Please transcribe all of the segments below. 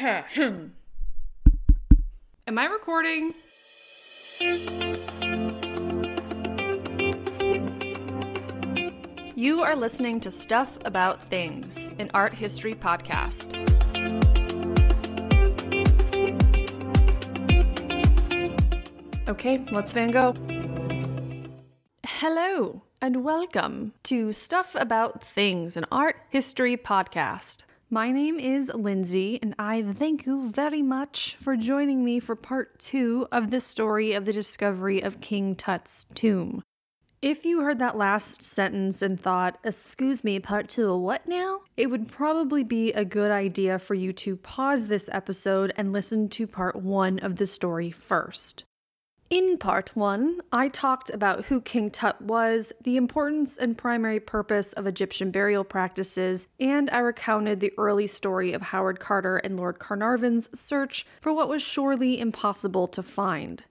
Am I recording? You are listening to Stuff About Things, an art history podcast. Okay, let's Van Gogh. Hello, and welcome to Stuff About Things, an art history podcast. My name is Lindsay, and I thank you very much for joining me for part two of the story of the discovery of King Tut's tomb. If you heard that last sentence and thought, excuse me, part two of what now? It would probably be a good idea for you to pause this episode and listen to part one of the story first. In part one, I talked about who King Tut was, the importance and primary purpose of Egyptian burial practices, and I recounted the early story of Howard Carter and Lord Carnarvon's search for what was surely impossible to find.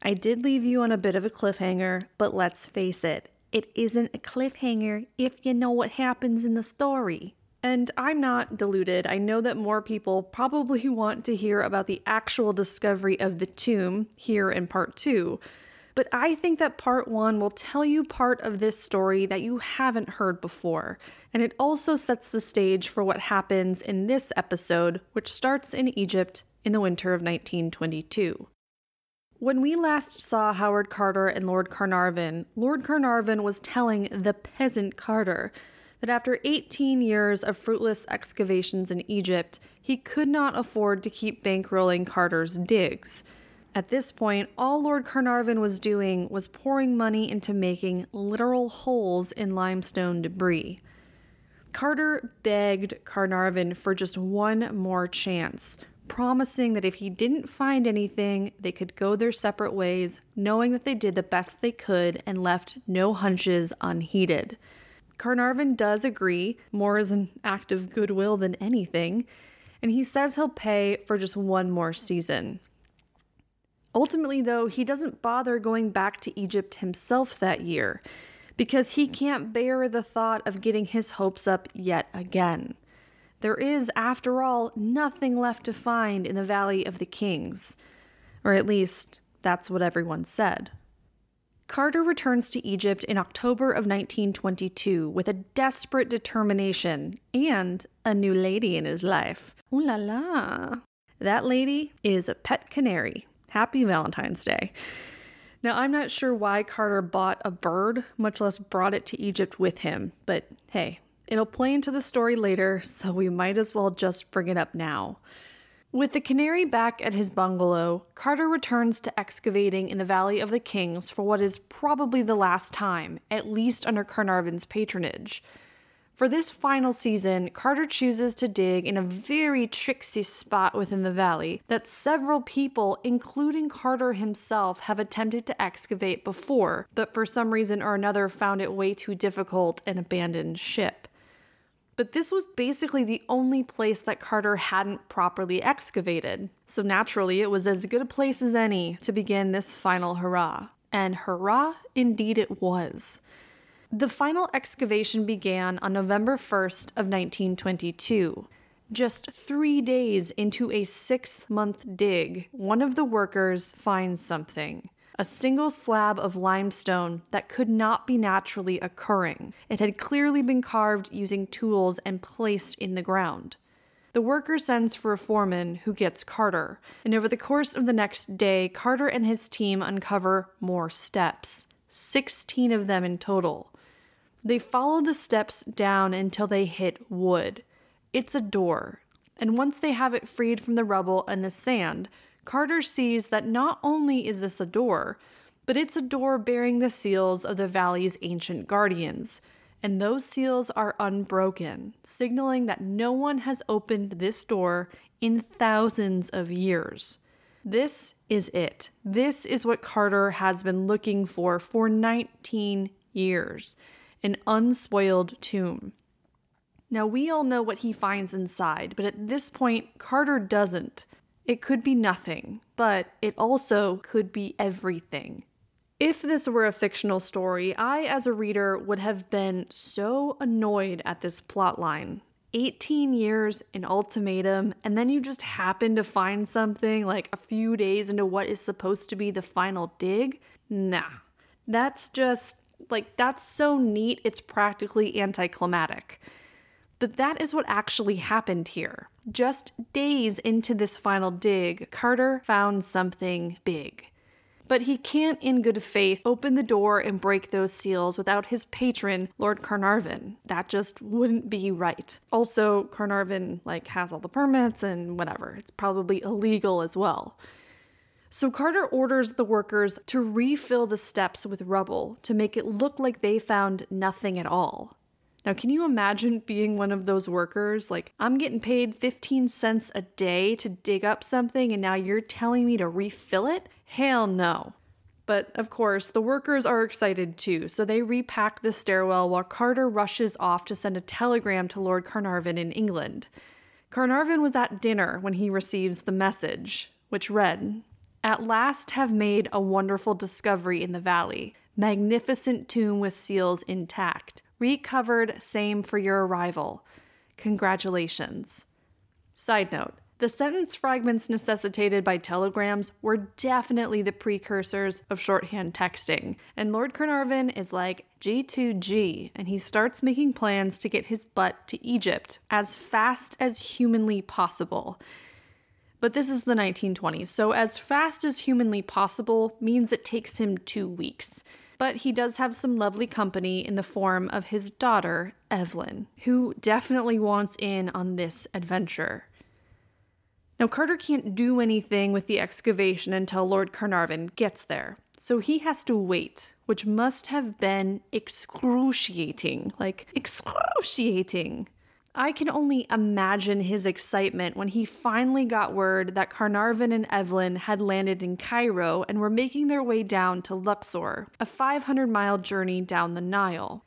I did leave you on a bit of a cliffhanger, but let's face it, it isn't a cliffhanger if you know what happens in the story. And I'm not deluded. I know that more people probably want to hear about the actual discovery of the tomb here in part two. But I think that part one will tell you part of this story that you haven't heard before. And it also sets the stage for what happens in this episode, which starts in Egypt in the winter of 1922. When we last saw Howard Carter and Lord Carnarvon, Lord Carnarvon was telling the peasant Carter that after 18 years of fruitless excavations in Egypt, he could not afford to keep bankrolling Carter's digs. At this point, all Lord Carnarvon was doing was pouring money into making literal holes in limestone debris. Carter begged Carnarvon for just one more chance, promising that if he didn't find anything, they could go their separate ways, knowing that they did the best they could and left no hunches unheeded. Carnarvon does agree, more as an act of goodwill than anything, and he says he'll pay for just one more season. Ultimately, though, he doesn't bother going back to Egypt himself that year because he can't bear the thought of getting his hopes up yet again. There is, after all, nothing left to find in the Valley of the Kings. Or at least, that's what everyone said. Carter returns to Egypt in October of 1922 with a desperate determination and a new lady in his life. Ooh la la. That lady is a pet canary. Happy Valentine's Day. Now, I'm not sure why Carter bought a bird, much less brought it to Egypt with him, but hey, It'll play into the story later, so we might as well just bring it up now. With the canary back at his bungalow, Carter returns to excavating in the Valley of the Kings for what is probably the last time, at least under Carnarvon's patronage. For this final season, Carter chooses to dig in a very tricksy spot within the valley that several people, including Carter himself, have attempted to excavate before, but for some reason or another found it way too difficult and abandoned ship but this was basically the only place that Carter hadn't properly excavated. So naturally, it was as good a place as any to begin this final hurrah. And hurrah, indeed it was. The final excavation began on November 1st of 1922. Just three days into a six month dig, one of the workers finds something a single slab of limestone that could not be naturally occurring. It had clearly been carved using tools and placed in the ground. The worker sends for a foreman who gets Carter, and over the course of the next day, Carter and his team uncover more steps 16 of them in total. They follow the steps down until they hit wood. It's a door, and once they have it freed from the rubble and the sand, Carter sees that not only is this a door, but it's a door bearing the seals of the valley's ancient guardians, and those seals are unbroken, signaling that no one has opened this door in thousands of years. This is it. This is what Carter has been looking for for 19 years an unspoiled tomb. Now, we all know what he finds inside, but at this point, Carter doesn't. It could be nothing, but it also could be everything. If this were a fictional story, I, as a reader, would have been so annoyed at this plotline. 18 years, an ultimatum, and then you just happen to find something like a few days into what is supposed to be the final dig? Nah. That's just like, that's so neat, it's practically anticlimactic. But that is what actually happened here. Just days into this final dig, Carter found something big. But he can't, in good faith, open the door and break those seals without his patron, Lord Carnarvon. That just wouldn't be right. Also, Carnarvon, like, has all the permits and whatever. It's probably illegal as well. So Carter orders the workers to refill the steps with rubble to make it look like they found nothing at all. Now, can you imagine being one of those workers? Like, I'm getting paid 15 cents a day to dig up something, and now you're telling me to refill it? Hell no. But of course, the workers are excited too, so they repack the stairwell while Carter rushes off to send a telegram to Lord Carnarvon in England. Carnarvon was at dinner when he receives the message, which read At last have made a wonderful discovery in the valley. Magnificent tomb with seals intact. Recovered, same for your arrival. Congratulations. Side note the sentence fragments necessitated by telegrams were definitely the precursors of shorthand texting, and Lord Carnarvon is like G2G, and he starts making plans to get his butt to Egypt as fast as humanly possible. But this is the 1920s, so as fast as humanly possible means it takes him two weeks but he does have some lovely company in the form of his daughter, Evelyn, who definitely wants in on this adventure. Now, Carter can't do anything with the excavation until Lord Carnarvon gets there, so he has to wait, which must have been excruciating. Like, excruciating. I can only imagine his excitement when he finally got word that Carnarvon and Evelyn had landed in Cairo and were making their way down to Luxor, a 500 mile journey down the Nile.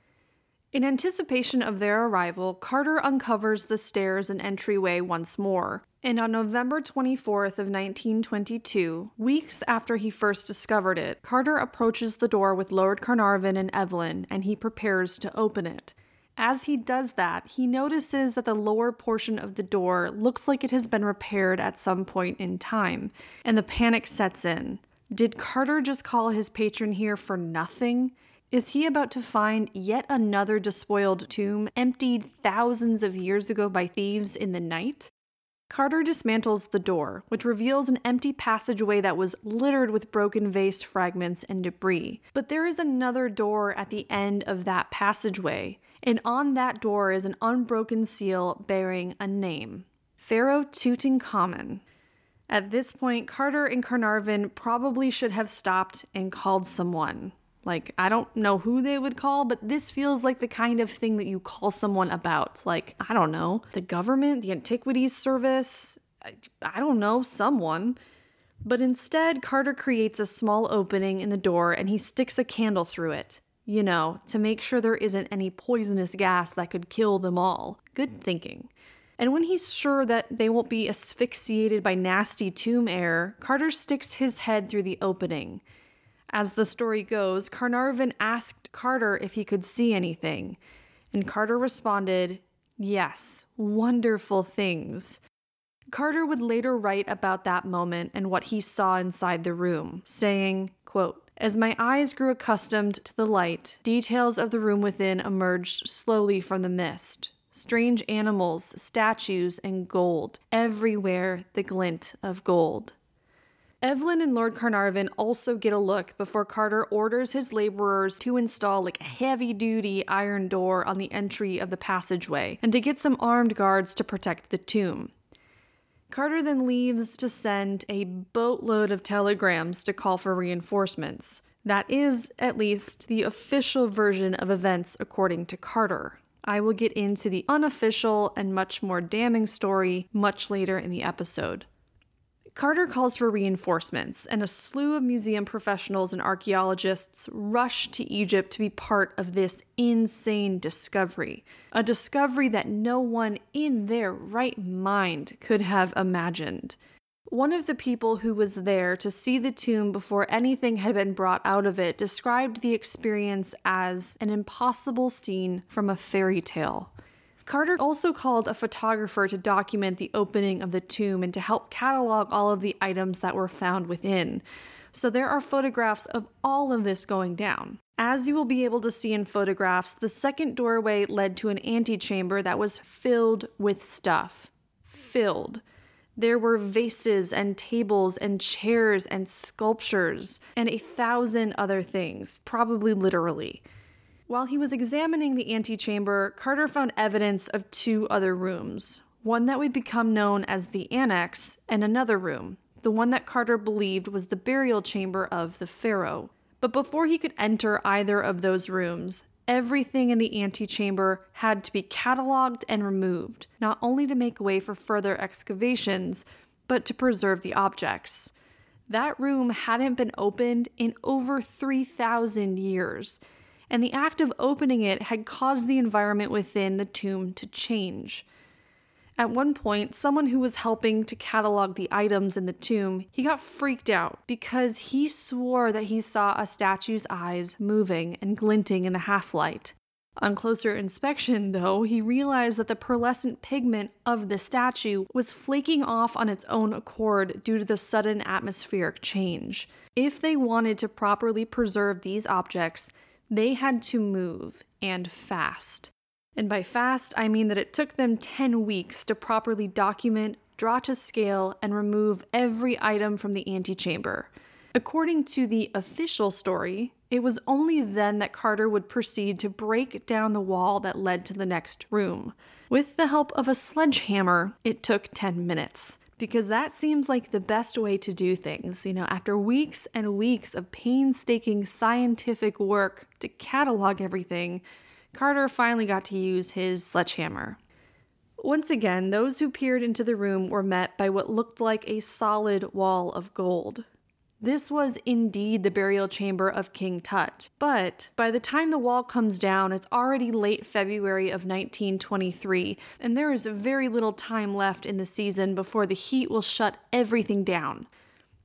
In anticipation of their arrival, Carter uncovers the stairs and entryway once more, and on November 24th of 1922, weeks after he first discovered it, Carter approaches the door with Lord Carnarvon and Evelyn, and he prepares to open it. As he does that, he notices that the lower portion of the door looks like it has been repaired at some point in time, and the panic sets in. Did Carter just call his patron here for nothing? Is he about to find yet another despoiled tomb emptied thousands of years ago by thieves in the night? Carter dismantles the door, which reveals an empty passageway that was littered with broken vase fragments and debris. But there is another door at the end of that passageway, and on that door is an unbroken seal bearing a name Pharaoh Tutankhamun. At this point, Carter and Carnarvon probably should have stopped and called someone. Like, I don't know who they would call, but this feels like the kind of thing that you call someone about. Like, I don't know, the government, the Antiquities Service, I, I don't know, someone. But instead, Carter creates a small opening in the door and he sticks a candle through it you know, to make sure there isn't any poisonous gas that could kill them all. Good mm. thinking. And when he's sure that they won't be asphyxiated by nasty tomb air, Carter sticks his head through the opening. As the story goes, Carnarvon asked Carter if he could see anything, and Carter responded, Yes, wonderful things. Carter would later write about that moment and what he saw inside the room, saying, quote, as my eyes grew accustomed to the light, details of the room within emerged slowly from the mist. Strange animals, statues, and gold. Everywhere the glint of gold. Evelyn and Lord Carnarvon also get a look before Carter orders his laborers to install like a heavy duty iron door on the entry of the passageway and to get some armed guards to protect the tomb. Carter then leaves to send a boatload of telegrams to call for reinforcements. That is, at least, the official version of events according to Carter. I will get into the unofficial and much more damning story much later in the episode. Carter calls for reinforcements, and a slew of museum professionals and archaeologists rush to Egypt to be part of this insane discovery. A discovery that no one in their right mind could have imagined. One of the people who was there to see the tomb before anything had been brought out of it described the experience as an impossible scene from a fairy tale. Carter also called a photographer to document the opening of the tomb and to help catalog all of the items that were found within. So there are photographs of all of this going down. As you will be able to see in photographs, the second doorway led to an antechamber that was filled with stuff. Filled. There were vases and tables and chairs and sculptures and a thousand other things, probably literally. While he was examining the antechamber, Carter found evidence of two other rooms one that would become known as the Annex, and another room, the one that Carter believed was the burial chamber of the Pharaoh. But before he could enter either of those rooms, everything in the antechamber had to be cataloged and removed, not only to make way for further excavations, but to preserve the objects. That room hadn't been opened in over 3,000 years, and the act of opening it had caused the environment within the tomb to change. At one point, someone who was helping to catalog the items in the tomb, he got freaked out because he swore that he saw a statue's eyes moving and glinting in the half-light. On closer inspection, though, he realized that the pearlescent pigment of the statue was flaking off on its own accord due to the sudden atmospheric change. If they wanted to properly preserve these objects, they had to move and fast. And by fast, I mean that it took them 10 weeks to properly document, draw to scale, and remove every item from the antechamber. According to the official story, it was only then that Carter would proceed to break down the wall that led to the next room. With the help of a sledgehammer, it took 10 minutes. Because that seems like the best way to do things. You know, after weeks and weeks of painstaking scientific work to catalog everything, Carter finally got to use his sledgehammer. Once again, those who peered into the room were met by what looked like a solid wall of gold. This was indeed the burial chamber of King Tut, but by the time the wall comes down, it's already late February of 1923, and there is very little time left in the season before the heat will shut everything down.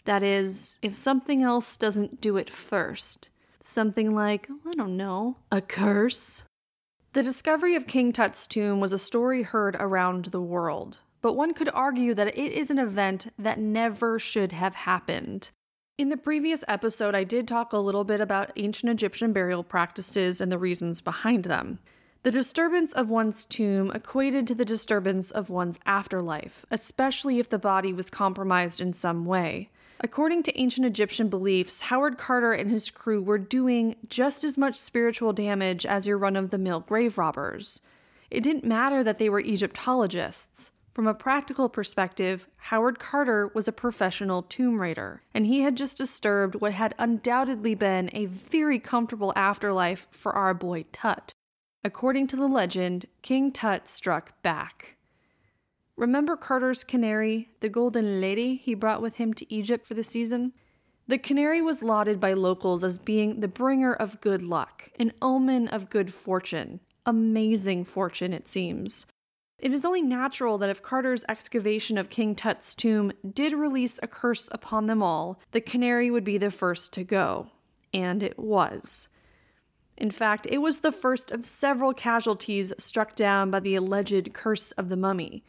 That is, if something else doesn't do it first. Something like, I don't know, a curse? The discovery of King Tut's tomb was a story heard around the world, but one could argue that it is an event that never should have happened. In the previous episode, I did talk a little bit about ancient Egyptian burial practices and the reasons behind them. The disturbance of one's tomb equated to the disturbance of one's afterlife, especially if the body was compromised in some way. According to ancient Egyptian beliefs, Howard Carter and his crew were doing just as much spiritual damage as your run of the mill grave robbers. It didn't matter that they were Egyptologists. From a practical perspective, Howard Carter was a professional tomb raider, and he had just disturbed what had undoubtedly been a very comfortable afterlife for our boy Tut. According to the legend, King Tut struck back. Remember Carter's canary, the golden lady he brought with him to Egypt for the season? The canary was lauded by locals as being the bringer of good luck, an omen of good fortune. Amazing fortune, it seems. It is only natural that if Carter's excavation of King Tut's tomb did release a curse upon them all, the canary would be the first to go. And it was. In fact, it was the first of several casualties struck down by the alleged curse of the mummy.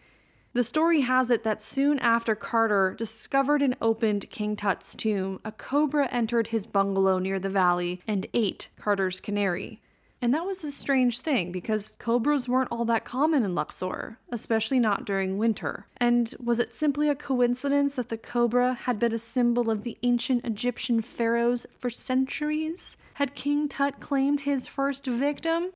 The story has it that soon after Carter discovered and opened King Tut's tomb, a cobra entered his bungalow near the valley and ate Carter's canary. And that was a strange thing because cobras weren't all that common in Luxor, especially not during winter. And was it simply a coincidence that the cobra had been a symbol of the ancient Egyptian pharaohs for centuries? Had King Tut claimed his first victim?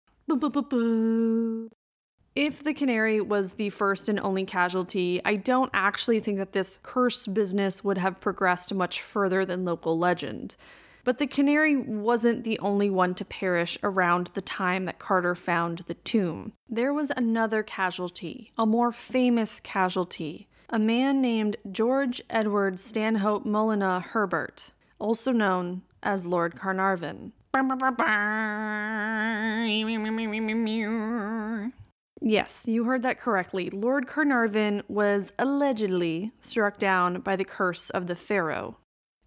If the canary was the first and only casualty, I don't actually think that this curse business would have progressed much further than local legend. But the canary wasn't the only one to perish around the time that Carter found the tomb. There was another casualty, a more famous casualty, a man named George Edward Stanhope Molyneux Herbert, also known as Lord Carnarvon. Yes, you heard that correctly. Lord Carnarvon was allegedly struck down by the curse of the Pharaoh.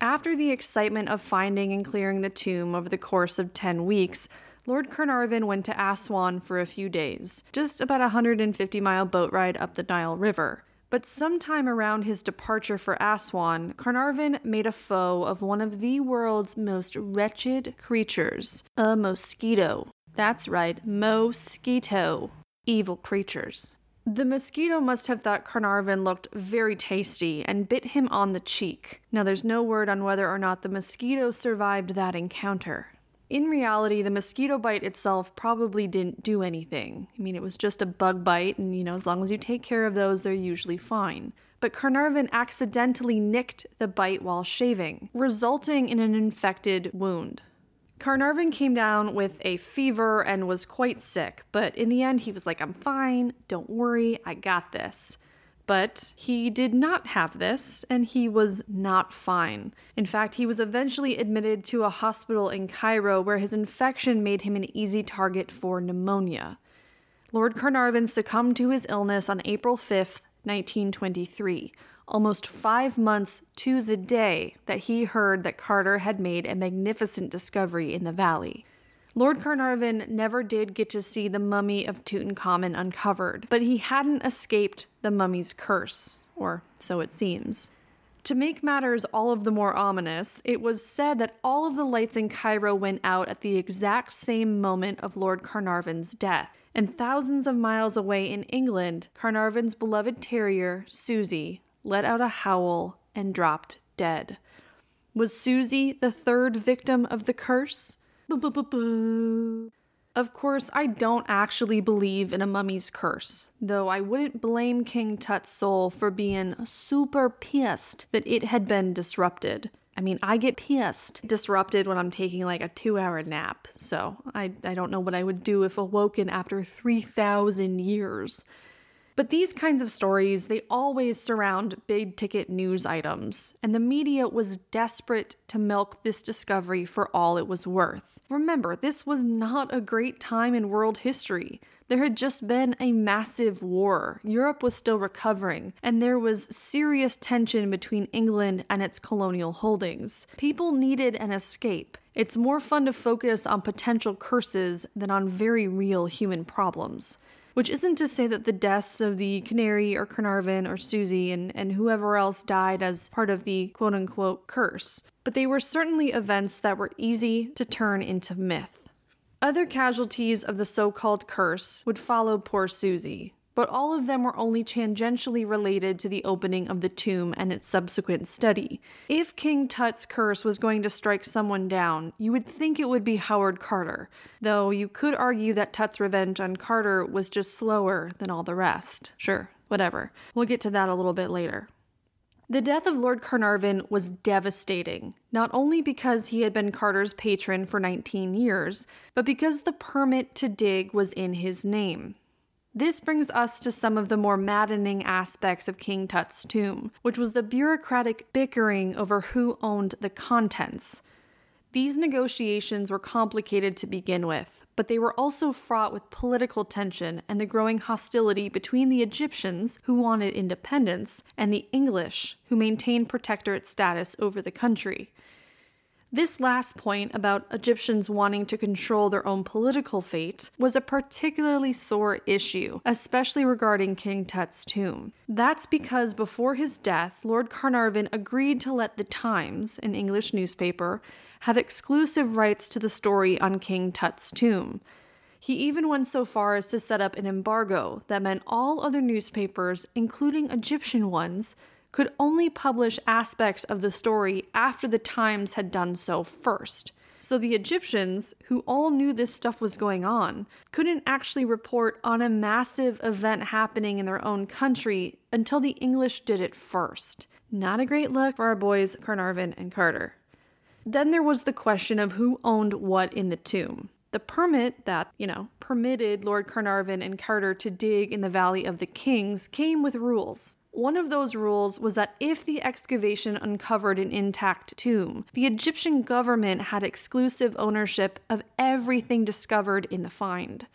After the excitement of finding and clearing the tomb over the course of 10 weeks, Lord Carnarvon went to Aswan for a few days, just about a 150 mile boat ride up the Nile River. But sometime around his departure for Aswan, Carnarvon made a foe of one of the world's most wretched creatures, a mosquito. That's right, mosquito. Evil creatures. The mosquito must have thought Carnarvon looked very tasty and bit him on the cheek. Now, there's no word on whether or not the mosquito survived that encounter. In reality, the mosquito bite itself probably didn't do anything. I mean, it was just a bug bite, and you know, as long as you take care of those, they're usually fine. But Carnarvon accidentally nicked the bite while shaving, resulting in an infected wound. Carnarvon came down with a fever and was quite sick, but in the end, he was like, I'm fine, don't worry, I got this. But he did not have this, and he was not fine. In fact, he was eventually admitted to a hospital in Cairo where his infection made him an easy target for pneumonia. Lord Carnarvon succumbed to his illness on April 5th, 1923, almost five months to the day that he heard that Carter had made a magnificent discovery in the valley. Lord Carnarvon never did get to see the mummy of Tutankhamun uncovered, but he hadn't escaped the mummy's curse, or so it seems. To make matters all of the more ominous, it was said that all of the lights in Cairo went out at the exact same moment of Lord Carnarvon's death. And thousands of miles away in England, Carnarvon's beloved terrier, Susie, let out a howl and dropped dead. Was Susie the third victim of the curse? Of course, I don't actually believe in a mummy's curse, though I wouldn't blame King Tut's soul for being super pissed that it had been disrupted. I mean, I get pissed, disrupted when I'm taking like a two hour nap, so I, I don't know what I would do if awoken after 3,000 years. But these kinds of stories, they always surround big ticket news items, and the media was desperate to milk this discovery for all it was worth. Remember, this was not a great time in world history. There had just been a massive war. Europe was still recovering, and there was serious tension between England and its colonial holdings. People needed an escape. It's more fun to focus on potential curses than on very real human problems. Which isn't to say that the deaths of the Canary or Carnarvon or Susie and, and whoever else died as part of the quote unquote curse but they were certainly events that were easy to turn into myth. Other casualties of the so called curse would follow poor Susie, but all of them were only tangentially related to the opening of the tomb and its subsequent study. If King Tut's curse was going to strike someone down, you would think it would be Howard Carter, though you could argue that Tut's revenge on Carter was just slower than all the rest. Sure, whatever. We'll get to that a little bit later. The death of Lord Carnarvon was devastating, not only because he had been Carter's patron for 19 years, but because the permit to dig was in his name. This brings us to some of the more maddening aspects of King Tut's tomb, which was the bureaucratic bickering over who owned the contents. These negotiations were complicated to begin with, but they were also fraught with political tension and the growing hostility between the Egyptians, who wanted independence, and the English, who maintained protectorate status over the country. This last point about Egyptians wanting to control their own political fate was a particularly sore issue, especially regarding King Tut's tomb. That's because before his death, Lord Carnarvon agreed to let the Times, an English newspaper, have exclusive rights to the story on King Tut's tomb. He even went so far as to set up an embargo that meant all other newspapers, including Egyptian ones, could only publish aspects of the story after the Times had done so first. So the Egyptians, who all knew this stuff was going on, couldn't actually report on a massive event happening in their own country until the English did it first. Not a great look for our boys Carnarvon and Carter. Then there was the question of who owned what in the tomb. The permit that, you know, permitted Lord Carnarvon and Carter to dig in the Valley of the Kings came with rules. One of those rules was that if the excavation uncovered an intact tomb, the Egyptian government had exclusive ownership of everything discovered in the find.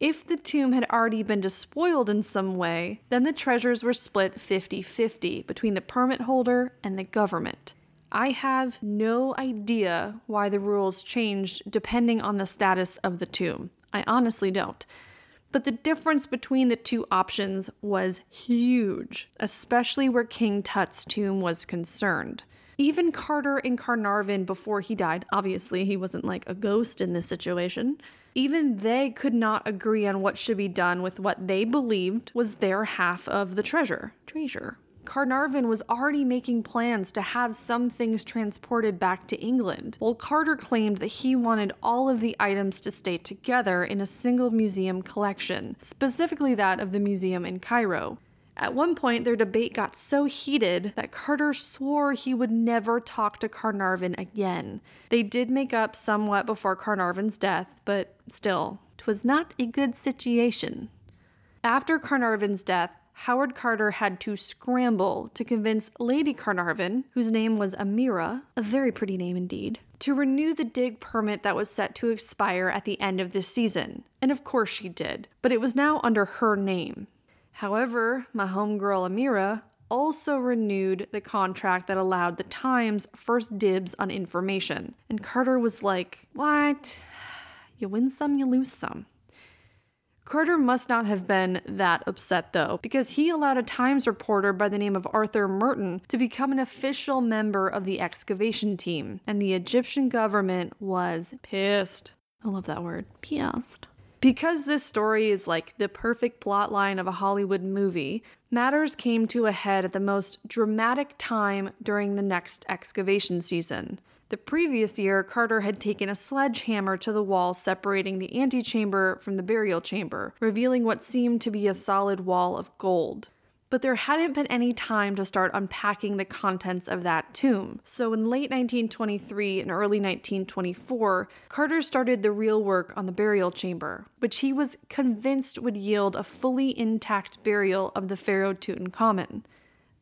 If the tomb had already been despoiled in some way, then the treasures were split 50 50 between the permit holder and the government. I have no idea why the rules changed depending on the status of the tomb. I honestly don't. But the difference between the two options was huge, especially where King Tut's tomb was concerned. Even Carter and Carnarvon, before he died, obviously he wasn't like a ghost in this situation, even they could not agree on what should be done with what they believed was their half of the treasure. Treasure. Carnarvon was already making plans to have some things transported back to England, while Carter claimed that he wanted all of the items to stay together in a single museum collection, specifically that of the museum in Cairo. At one point, their debate got so heated that Carter swore he would never talk to Carnarvon again. They did make up somewhat before Carnarvon's death, but still, 'twas not a good situation. After Carnarvon's death, Howard Carter had to scramble to convince Lady Carnarvon, whose name was Almina, a very pretty name indeed, to renew the dig permit that was set to expire at the end of this season. And of course she did, but it was now under her name. However, my homegirl Almina also renewed the contract that allowed the Times first dibs on information. And Carter was like, What? You win some, you lose some. Carter must not have been that upset though, because he allowed a Times reporter by the name of Arthur Merton to become an official member of the excavation team, and the Egyptian government was pissed. I love that word, pissed. Because this story is like the perfect plotline of a Hollywood movie, matters came to a head at the most dramatic time during the next excavation season. The previous year, Carter had taken a sledgehammer to the wall separating the antechamber from the burial chamber, revealing what seemed to be a solid wall of gold. But there hadn't been any time to start unpacking the contents of that tomb. So in late 1923 and early 1924, Carter started the real work on the burial chamber, which he was convinced would yield a fully intact burial of the pharaoh Tutankhamun.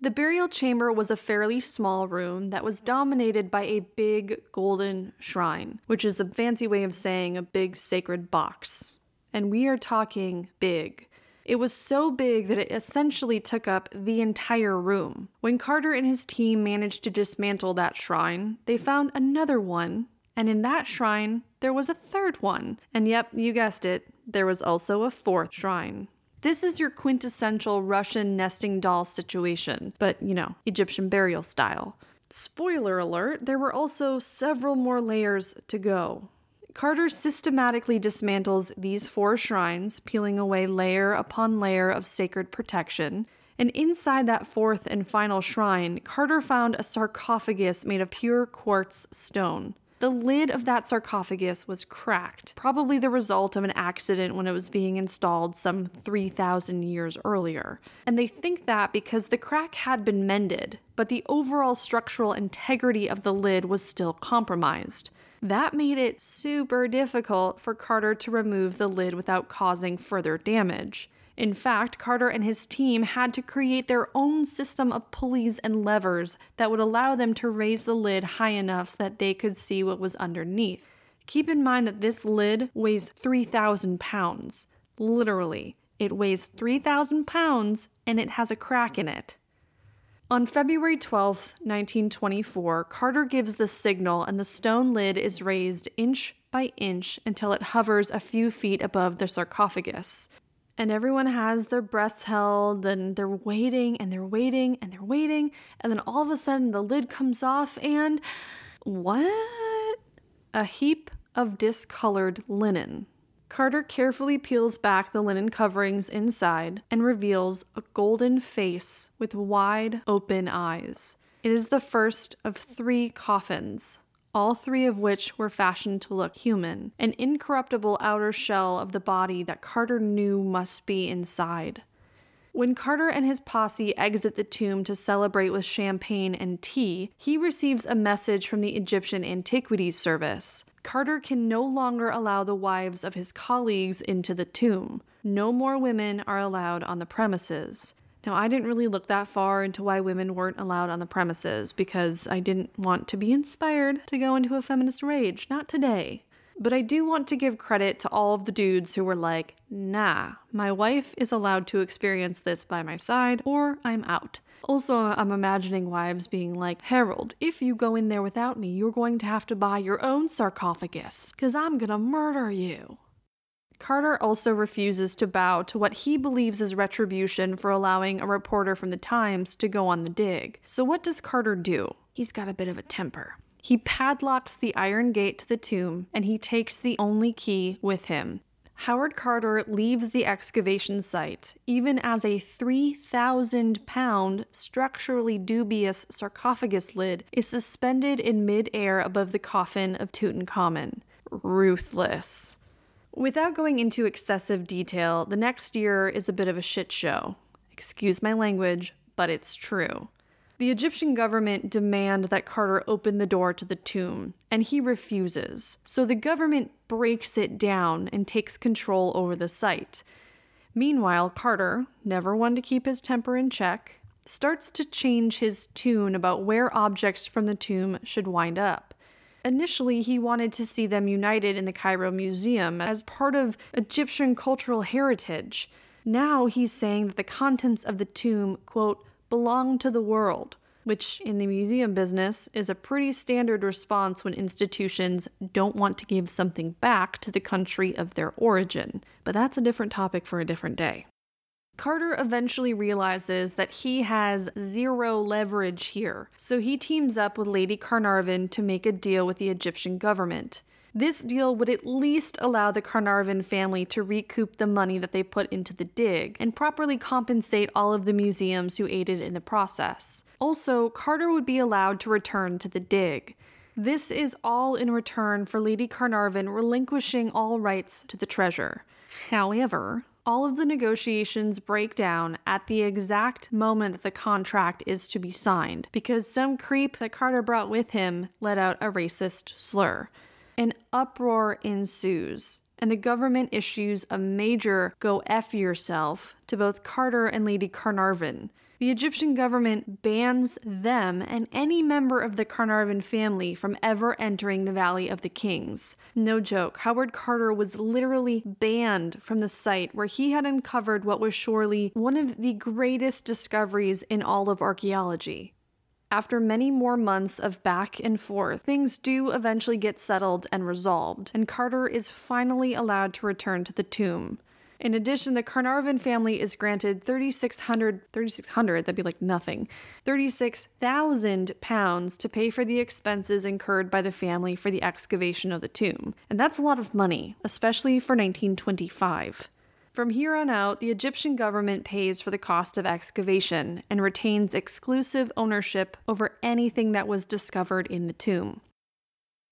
The burial chamber was a fairly small room that was dominated by a big golden shrine, which is a fancy way of saying a big sacred box. And we are talking big. It was so big that it essentially took up the entire room. When Carter and his team managed to dismantle that shrine, they found another one, and in that shrine, there was a third one. And yep, you guessed it, there was also a fourth shrine. This is your quintessential Russian nesting doll situation, but you know, Egyptian burial style. Spoiler alert, there were also several more layers to go. Carter systematically dismantles these four shrines, peeling away layer upon layer of sacred protection. And inside that fourth and final shrine, Carter found a sarcophagus made of pure quartz stone. The lid of that sarcophagus was cracked, probably the result of an accident when it was being installed some 3,000 years earlier. And they think that because the crack had been mended, but the overall structural integrity of the lid was still compromised. That made it super difficult for Carter to remove the lid without causing further damage. In fact, Carter and his team had to create their own system of pulleys and levers that would allow them to raise the lid high enough so that they could see what was underneath. Keep in mind that this lid weighs 3,000 pounds. Literally, it weighs 3,000 pounds and it has a crack in it. On February 12, 1924, Carter gives the signal and the stone lid is raised inch by inch until it hovers a few feet above the sarcophagus and everyone has their breaths held and they're waiting and they're waiting and they're waiting and then all of a sudden the lid comes off and what? A heap of discolored linen. Carter carefully peels back the linen coverings inside and reveals a golden face with wide open eyes. It is the first of three coffins all three of which were fashioned to look human, an incorruptible outer shell of the body that Carter knew must be inside. When Carter and his posse exit the tomb to celebrate with champagne and tea, he receives a message from the Egyptian Antiquities Service. Carter can no longer allow the wives of his colleagues into the tomb. No more women are allowed on the premises. Now, I didn't really look that far into why women weren't allowed on the premises because I didn't want to be inspired to go into a feminist rage. Not today. But I do want to give credit to all of the dudes who were like, nah, my wife is allowed to experience this by my side or I'm out. Also, I'm imagining wives being like, Harold, if you go in there without me, you're going to have to buy your own sarcophagus, because I'm gonna murder you. Carter also refuses to bow to what he believes is retribution for allowing a reporter from the Times to go on the dig. So, what does Carter do? He's got a bit of a temper. He padlocks the iron gate to the tomb and he takes the only key with him. Howard Carter leaves the excavation site, even as a 3,000 pound, structurally dubious sarcophagus lid is suspended in midair above the coffin of Tutankhamun. Ruthless. Without going into excessive detail, the next year is a bit of a shit show. Excuse my language, but it's true. The Egyptian government demand that Carter open the door to the tomb, and he refuses. So the government breaks it down and takes control over the site. Meanwhile, Carter, never one to keep his temper in check, starts to change his tune about where objects from the tomb should wind up. Initially, he wanted to see them united in the Cairo Museum as part of Egyptian cultural heritage. Now he's saying that the contents of the tomb, quote, belong to the world, which in the museum business is a pretty standard response when institutions don't want to give something back to the country of their origin. But that's a different topic for a different day. Carter eventually realizes that he has zero leverage here, so he teams up with Lady Carnarvon to make a deal with the Egyptian government. This deal would at least allow the Carnarvon family to recoup the money that they put into the dig and properly compensate all of the museums who aided in the process. Also, Carter would be allowed to return to the dig. This is all in return for Lady Carnarvon relinquishing all rights to the treasure. However, all of the negotiations break down at the exact moment that the contract is to be signed because some creep that Carter brought with him let out a racist slur. An uproar ensues, and the government issues a major go F yourself to both Carter and Lady Carnarvon. The Egyptian government bans them and any member of the Carnarvon family from ever entering the Valley of the Kings. No joke, Howard Carter was literally banned from the site where he had uncovered what was surely one of the greatest discoveries in all of archaeology. After many more months of back and forth, things do eventually get settled and resolved, and Carter is finally allowed to return to the tomb. In addition, the Carnarvon family is granted 3,600, 3,600, that'd be like nothing, 36,000 pounds to pay for the expenses incurred by the family for the excavation of the tomb. And that's a lot of money, especially for 1925. From here on out, the Egyptian government pays for the cost of excavation and retains exclusive ownership over anything that was discovered in the tomb.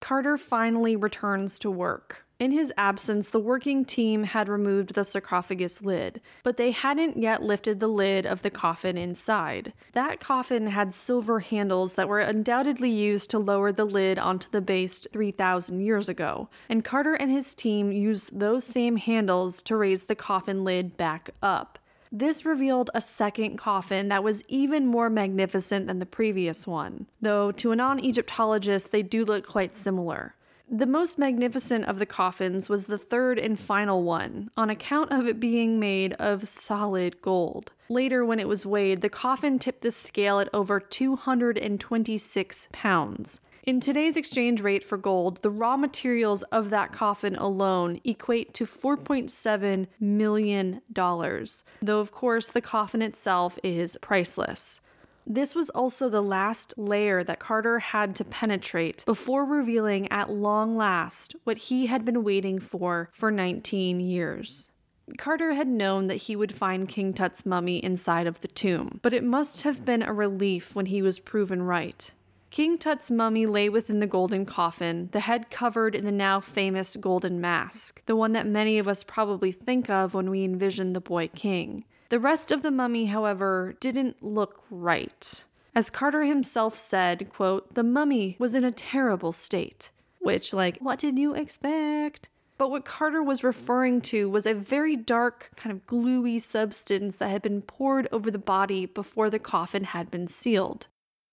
Carter finally returns to work. In his absence, the working team had removed the sarcophagus lid, but they hadn't yet lifted the lid of the coffin inside. That coffin had silver handles that were undoubtedly used to lower the lid onto the base 3,000 years ago, and Carter and his team used those same handles to raise the coffin lid back up. This revealed a second coffin that was even more magnificent than the previous one, though to a non Egyptologist, they do look quite similar. The most magnificent of the coffins was the third and final one, on account of it being made of solid gold. Later, when it was weighed, the coffin tipped the scale at over 226 pounds. In today's exchange rate for gold, the raw materials of that coffin alone equate to $4.7 million, though, of course, the coffin itself is priceless. This was also the last layer that Carter had to penetrate before revealing at long last what he had been waiting for for 19 years. Carter had known that he would find King Tut's mummy inside of the tomb, but it must have been a relief when he was proven right. King Tut's mummy lay within the golden coffin, the head covered in the now famous golden mask, the one that many of us probably think of when we envision the boy king. The rest of the mummy, however, didn't look right. As Carter himself said, quote, the mummy was in a terrible state. Which, like, what did you expect? But what Carter was referring to was a very dark, kind of gluey substance that had been poured over the body before the coffin had been sealed.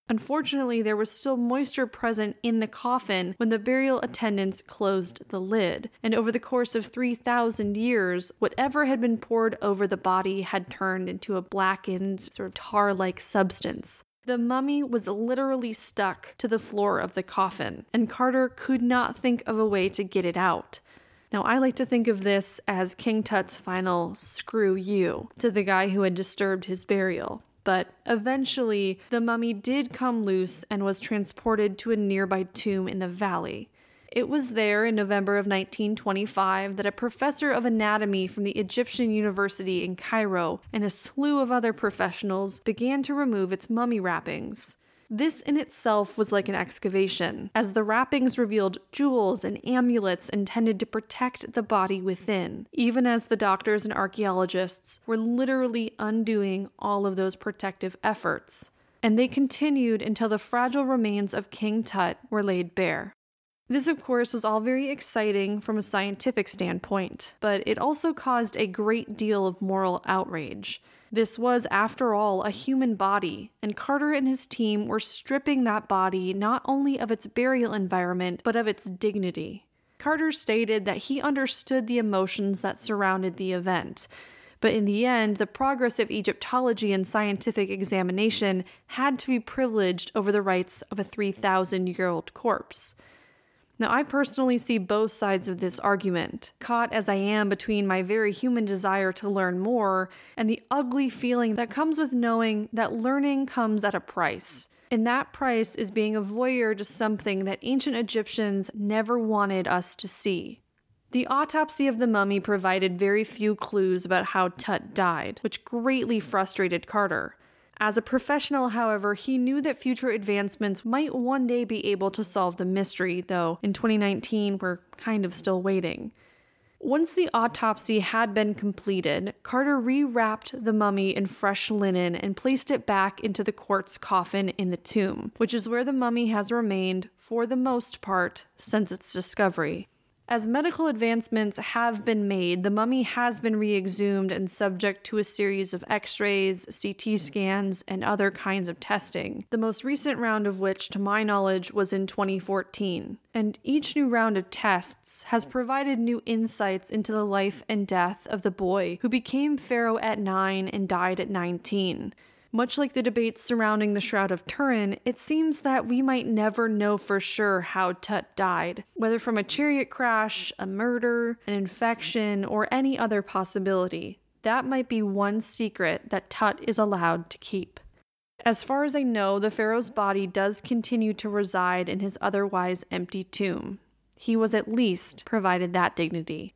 Unfortunately, there was still moisture present in the coffin when the burial attendants closed the lid, and over the course of 3,000 years, whatever had been poured over the body had turned into a blackened, sort of tar like substance. The mummy was literally stuck to the floor of the coffin, and Carter could not think of a way to get it out. Now, I like to think of this as King Tut's final screw you to the guy who had disturbed his burial but eventually the mummy did come loose and was transported to a nearby tomb in the valley. It was there in November of 1925 that a professor of anatomy from the Egyptian University in Cairo and a slew of other professionals began to remove its mummy wrappings. This in itself was like an excavation, as the wrappings revealed jewels and amulets intended to protect the body within, even as the doctors and archaeologists were literally undoing all of those protective efforts. And they continued until the fragile remains of King Tut were laid bare. This, of course, was all very exciting from a scientific standpoint, but it also caused a great deal of moral outrage. This was, after all, a human body, and Carter and his team were stripping that body not only of its burial environment, but of its dignity. Carter stated that he understood the emotions that surrounded the event. But in the end, the progress of Egyptology and scientific examination had to be privileged over the rights of a 3,000 year old corpse. Now, I personally see both sides of this argument, caught as I am between my very human desire to learn more and the ugly feeling that comes with knowing that learning comes at a price. And that price is being a voyeur to something that ancient Egyptians never wanted us to see. The autopsy of the mummy provided very few clues about how Tut died, which greatly frustrated Carter. As a professional, however, he knew that future advancements might one day be able to solve the mystery, though in 2019 we're kind of still waiting. Once the autopsy had been completed, Carter rewrapped the mummy in fresh linen and placed it back into the quartz coffin in the tomb, which is where the mummy has remained, for the most part, since its discovery. As medical advancements have been made, the mummy has been re exhumed and subject to a series of x rays, CT scans, and other kinds of testing, the most recent round of which, to my knowledge, was in 2014. And each new round of tests has provided new insights into the life and death of the boy who became Pharaoh at 9 and died at 19. Much like the debates surrounding the Shroud of Turin, it seems that we might never know for sure how Tut died, whether from a chariot crash, a murder, an infection, or any other possibility. That might be one secret that Tut is allowed to keep. As far as I know, the pharaoh's body does continue to reside in his otherwise empty tomb. He was at least provided that dignity.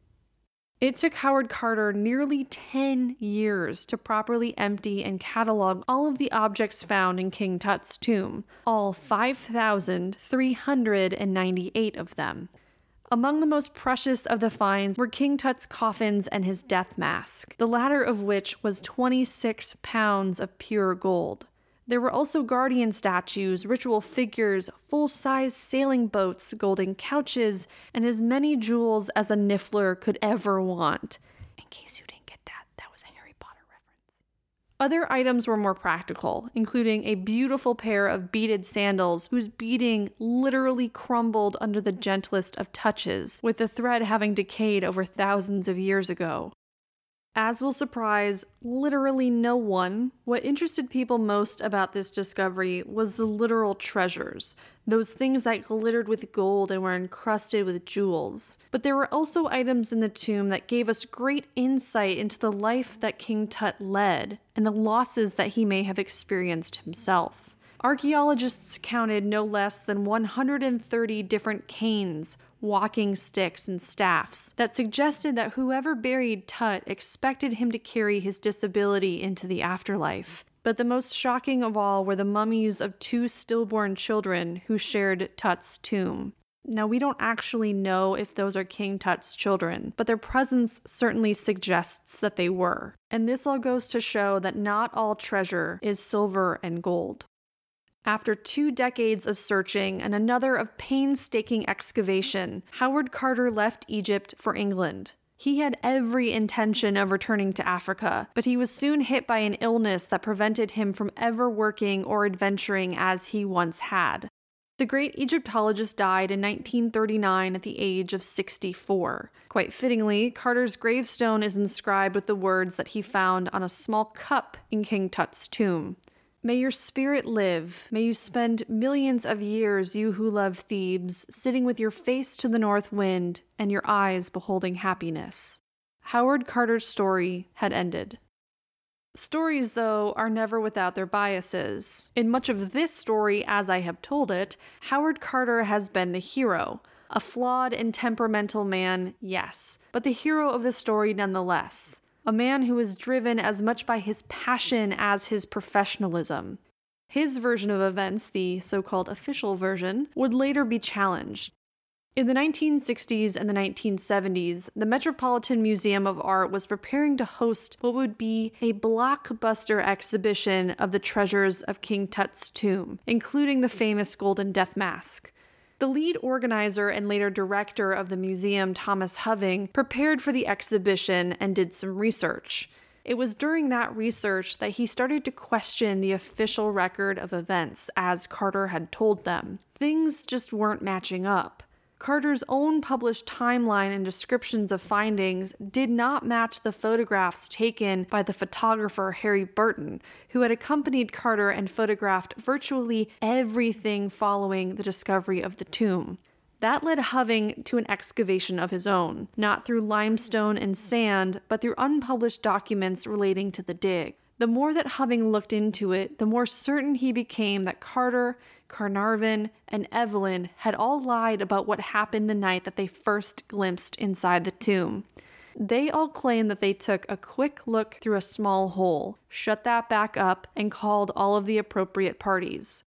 It took Howard Carter nearly 10 years to properly empty and catalog all of the objects found in King Tut's tomb, all 5,398 of them. Among the most precious of the finds were King Tut's coffins and his death mask, the latter of which was 26 pounds of pure gold. There were also guardian statues, ritual figures, full size sailing boats, golden couches, and as many jewels as a Niffler could ever want. In case you didn't get that, that was a Harry Potter reference. Other items were more practical, including a beautiful pair of beaded sandals whose beading literally crumbled under the gentlest of touches, with the thread having decayed over thousands of years ago. As will surprise literally no one, what interested people most about this discovery was the literal treasures, those things that glittered with gold and were encrusted with jewels. But there were also items in the tomb that gave us great insight into the life that King Tut led and the losses that he may have experienced himself. Archaeologists counted no less than 130 different canes, walking sticks, and staffs that suggested that whoever buried Tut expected him to carry his disability into the afterlife. But the most shocking of all were the mummies of two stillborn children who shared Tut's tomb. Now, we don't actually know if those are King Tut's children, but their presence certainly suggests that they were. And this all goes to show that not all treasure is silver and gold. After two decades of searching and another of painstaking excavation, Howard Carter left Egypt for England. He had every intention of returning to Africa, but he was soon hit by an illness that prevented him from ever working or adventuring as he once had. The great Egyptologist died in 1939 at the age of 64. Quite fittingly, Carter's gravestone is inscribed with the words that he found on a small cup in King Tut's tomb. May your spirit live. May you spend millions of years, you who love Thebes, sitting with your face to the north wind and your eyes beholding happiness. Howard Carter's story had ended. Stories, though, are never without their biases. In much of this story, as I have told it, Howard Carter has been the hero. A flawed and temperamental man, yes, but the hero of the story nonetheless a man who was driven as much by his passion as his professionalism. His version of events, the so called official version, would later be challenged. In the 1960s and the 1970s, the Metropolitan Museum of Art was preparing to host what would be a blockbuster exhibition of the treasures of King Tut's tomb, including the famous Golden Death Mask. The lead organizer and later director of the museum, Thomas Hoving, prepared for the exhibition and did some research. It was during that research that he started to question the official record of events as Carter had told them. Things just weren't matching up. Carter's own published timeline and descriptions of findings did not match the photographs taken by the photographer Harry Burton, who had accompanied Carter and photographed virtually everything following the discovery of the tomb. That led Hoving to an excavation of his own, not through limestone and sand, but through unpublished documents relating to the dig. The more that Hoving looked into it, the more certain he became that Carter Carnarvon, and Evelyn had all lied about what happened the night that they first glimpsed inside the tomb. They all claimed that they took a quick look through a small hole, shut that back up, and called all of the appropriate parties.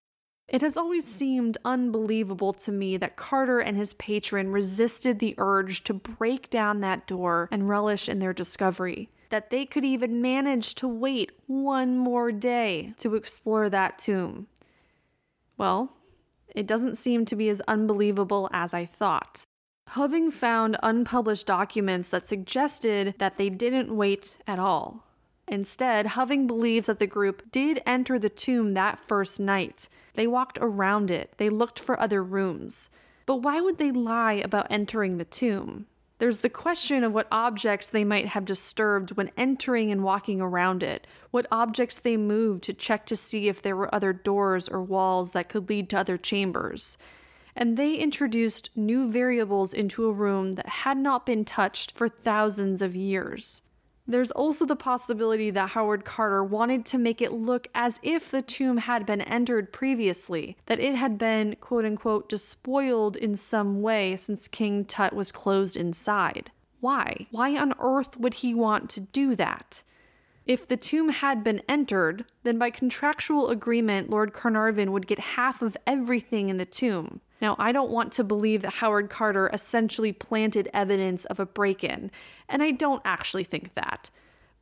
It has always seemed unbelievable to me that Carter and his patron resisted the urge to break down that door and relish in their discovery. That they could even manage to wait one more day to explore that tomb. Well, it doesn't seem to be as unbelievable as I thought. Hoving found unpublished documents that suggested that they didn't wait at all. Instead, Hoving believes that the group did enter the tomb that first night. They walked around it, they looked for other rooms. But why would they lie about entering the tomb? There's the question of what objects they might have disturbed when entering and walking around it, what objects they moved to check to see if there were other doors or walls that could lead to other chambers. And they introduced new variables into a room that had not been touched for thousands of years. There's also the possibility that Howard Carter wanted to make it look as if the tomb had been entered previously, that it had been, quote unquote, despoiled in some way since King Tut was closed inside. Why? Why on earth would he want to do that? If the tomb had been entered, then by contractual agreement, Lord Carnarvon would get half of everything in the tomb. Now, I don't want to believe that Howard Carter essentially planted evidence of a break in, and I don't actually think that.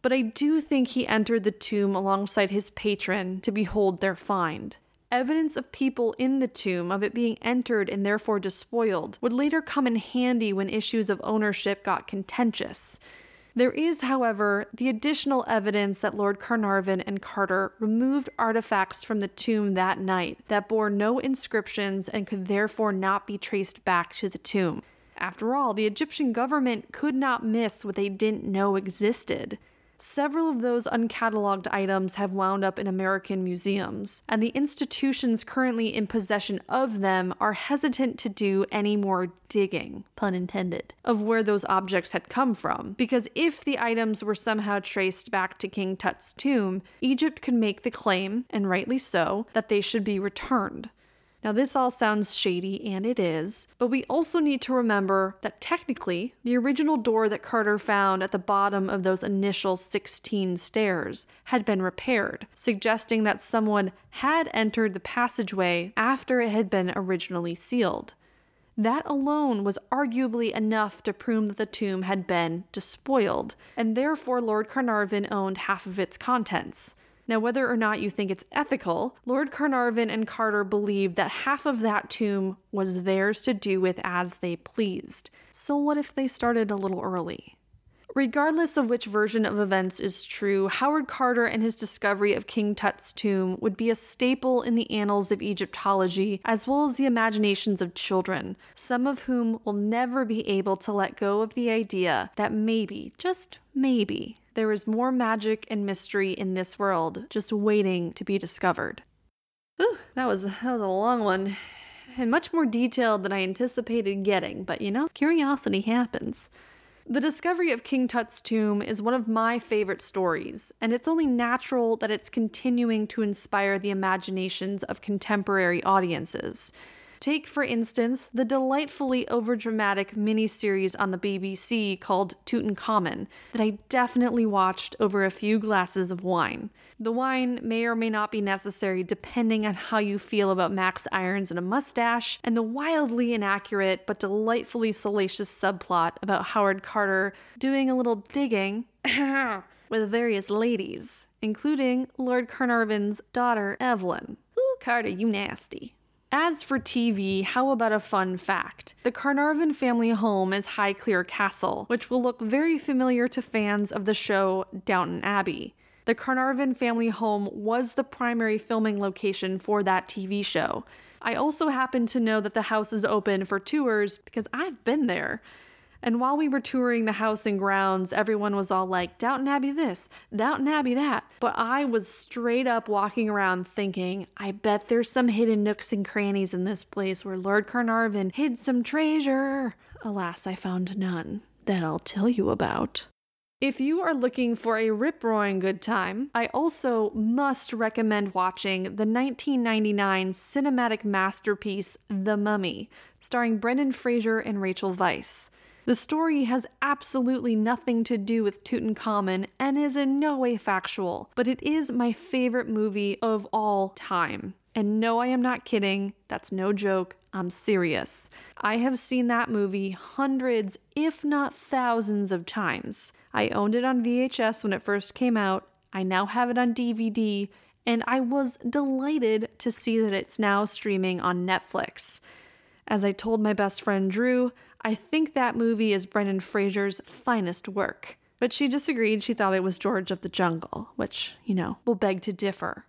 But I do think he entered the tomb alongside his patron to behold their find. Evidence of people in the tomb, of it being entered and therefore despoiled, would later come in handy when issues of ownership got contentious. There is, however, the additional evidence that Lord Carnarvon and Carter removed artifacts from the tomb that night that bore no inscriptions and could therefore not be traced back to the tomb. After all, the Egyptian government could not miss what they didn't know existed. Several of those uncatalogued items have wound up in American museums, and the institutions currently in possession of them are hesitant to do any more digging, pun intended, of where those objects had come from. Because if the items were somehow traced back to King Tut's tomb, Egypt could make the claim, and rightly so, that they should be returned. Now, this all sounds shady, and it is, but we also need to remember that technically, the original door that Carter found at the bottom of those initial 16 stairs had been repaired, suggesting that someone had entered the passageway after it had been originally sealed. That alone was arguably enough to prove that the tomb had been despoiled, and therefore Lord Carnarvon owned half of its contents. Now, whether or not you think it's ethical, Lord Carnarvon and Carter believed that half of that tomb was theirs to do with as they pleased. So, what if they started a little early? Regardless of which version of events is true, Howard Carter and his discovery of King Tut's tomb would be a staple in the annals of Egyptology, as well as the imaginations of children, some of whom will never be able to let go of the idea that maybe, just maybe, there is more magic and mystery in this world just waiting to be discovered. Ooh, that was, that was a long one and much more detailed than I anticipated getting, but you know, curiosity happens. The discovery of King Tut's tomb is one of my favorite stories, and it's only natural that it's continuing to inspire the imaginations of contemporary audiences. Take, for instance, the delightfully overdramatic miniseries on the BBC called Tutankhamun that I definitely watched over a few glasses of wine. The wine may or may not be necessary depending on how you feel about Max Irons and a mustache, and the wildly inaccurate but delightfully salacious subplot about Howard Carter doing a little digging. with various ladies, including Lord Carnarvon's daughter, Evelyn. Ooh, Carter, you nasty. As for TV, how about a fun fact? The Carnarvon family home is Highclere Castle, which will look very familiar to fans of the show Downton Abbey. The Carnarvon family home was the primary filming location for that TV show. I also happen to know that the house is open for tours because I've been there. And while we were touring the house and grounds, everyone was all like, Downton Abbey this, Downton Abbey that. But I was straight up walking around thinking, I bet there's some hidden nooks and crannies in this place where Lord Carnarvon hid some treasure. Alas, I found none that I'll tell you about. If you are looking for a rip roaring good time, I also must recommend watching the 1999 cinematic masterpiece, The Mummy, starring Brendan Fraser and Rachel Weisz. The story has absolutely nothing to do with Tutankhamun and is in no way factual, but it is my favorite movie of all time. And no, I am not kidding. That's no joke. I'm serious. I have seen that movie hundreds, if not thousands, of times. I owned it on VHS when it first came out. I now have it on DVD, and I was delighted to see that it's now streaming on Netflix. As I told my best friend Drew, I think that movie is Brendan Fraser's finest work. But she disagreed. She thought it was George of the Jungle, which, you know, will beg to differ.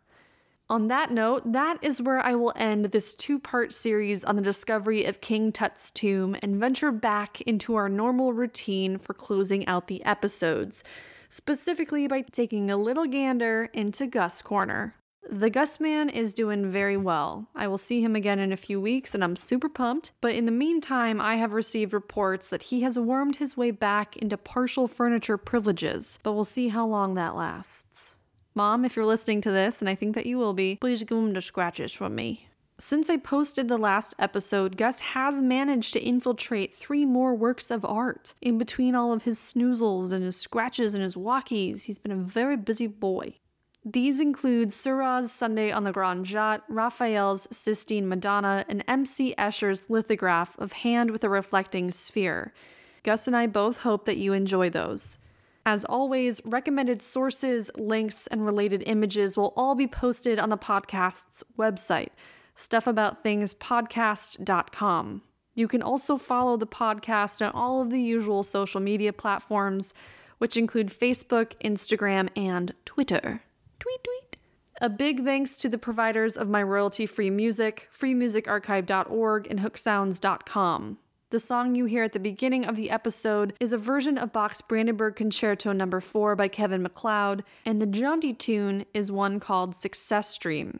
On that note, that is where I will end this two part series on the discovery of King Tut's tomb and venture back into our normal routine for closing out the episodes, specifically by taking a little gander into Gus Corner. The Gus man is doing very well. I will see him again in a few weeks and I'm super pumped. But in the meantime, I have received reports that he has wormed his way back into partial furniture privileges, but we'll see how long that lasts. Mom, if you're listening to this, and I think that you will be, please give him the scratches from me. Since I posted the last episode, Gus has managed to infiltrate three more works of art. In between all of his snoozles and his scratches and his walkies, he's been a very busy boy. These include Seurat's Sunday on the Grand Jatte, Raphael's Sistine Madonna, and M.C. Escher's lithograph of Hand with a Reflecting Sphere. Gus and I both hope that you enjoy those. As always, recommended sources, links, and related images will all be posted on the podcast's website, stuffaboutthingspodcast.com. You can also follow the podcast on all of the usual social media platforms, which include Facebook, Instagram, and Twitter. Tweet, tweet. A big thanks to the providers of my royalty free music, freemusicarchive.org, and hooksounds.com. The song you hear at the beginning of the episode is a version of Bach's Brandenburg Concerto No. 4 by Kevin MacLeod, and the jaunty tune is one called Success Stream.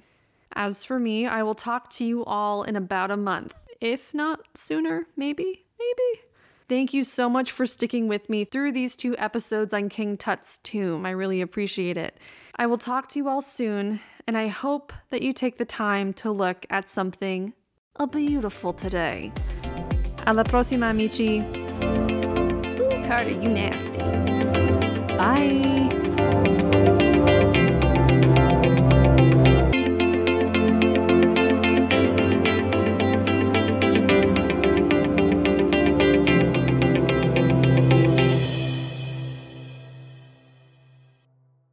As for me, I will talk to you all in about a month, if not sooner, maybe, maybe. Thank you so much for sticking with me through these two episodes on King Tut's tomb. I really appreciate it. I will talk to you all soon, and I hope that you take the time to look at something a beautiful today. Alla prossima, amici. Ooh, Carter, you nasty. Bye.